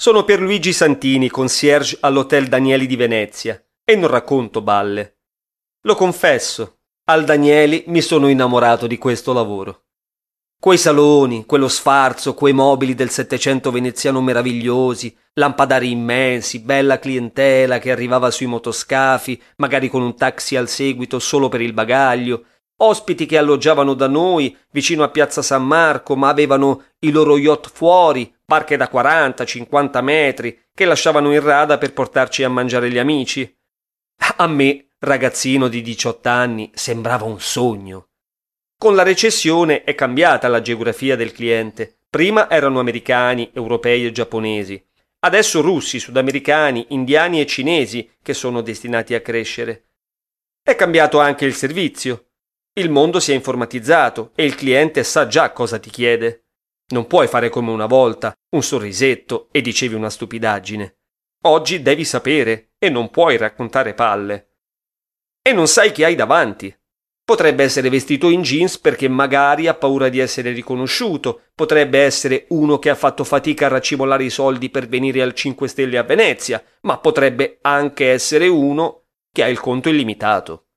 Sono Pierluigi Santini, concierge all'Hotel Danieli di Venezia, e non racconto balle. Lo confesso, al Danieli mi sono innamorato di questo lavoro. Quei saloni, quello sfarzo, quei mobili del Settecento veneziano meravigliosi, lampadari immensi, bella clientela che arrivava sui motoscafi, magari con un taxi al seguito solo per il bagaglio, ospiti che alloggiavano da noi, vicino a Piazza San Marco, ma avevano i loro yacht fuori, barche da 40-50 metri, che lasciavano in rada per portarci a mangiare gli amici. A me, ragazzino di 18 anni, sembrava un sogno. Con la recessione è cambiata la geografia del cliente. Prima erano americani, europei e giapponesi. Adesso russi, sudamericani, indiani e cinesi che sono destinati a crescere. È cambiato anche il servizio. Il mondo si è informatizzato e il cliente sa già cosa ti chiede. Non puoi fare come una volta, un sorrisetto e dicevi una stupidaggine. Oggi devi sapere e non puoi raccontare palle. E non sai chi hai davanti. Potrebbe essere vestito in jeans perché magari ha paura di essere riconosciuto, potrebbe essere uno che ha fatto fatica a racimolare i soldi per venire al 5 Stelle a Venezia, ma potrebbe anche essere uno che ha il conto illimitato.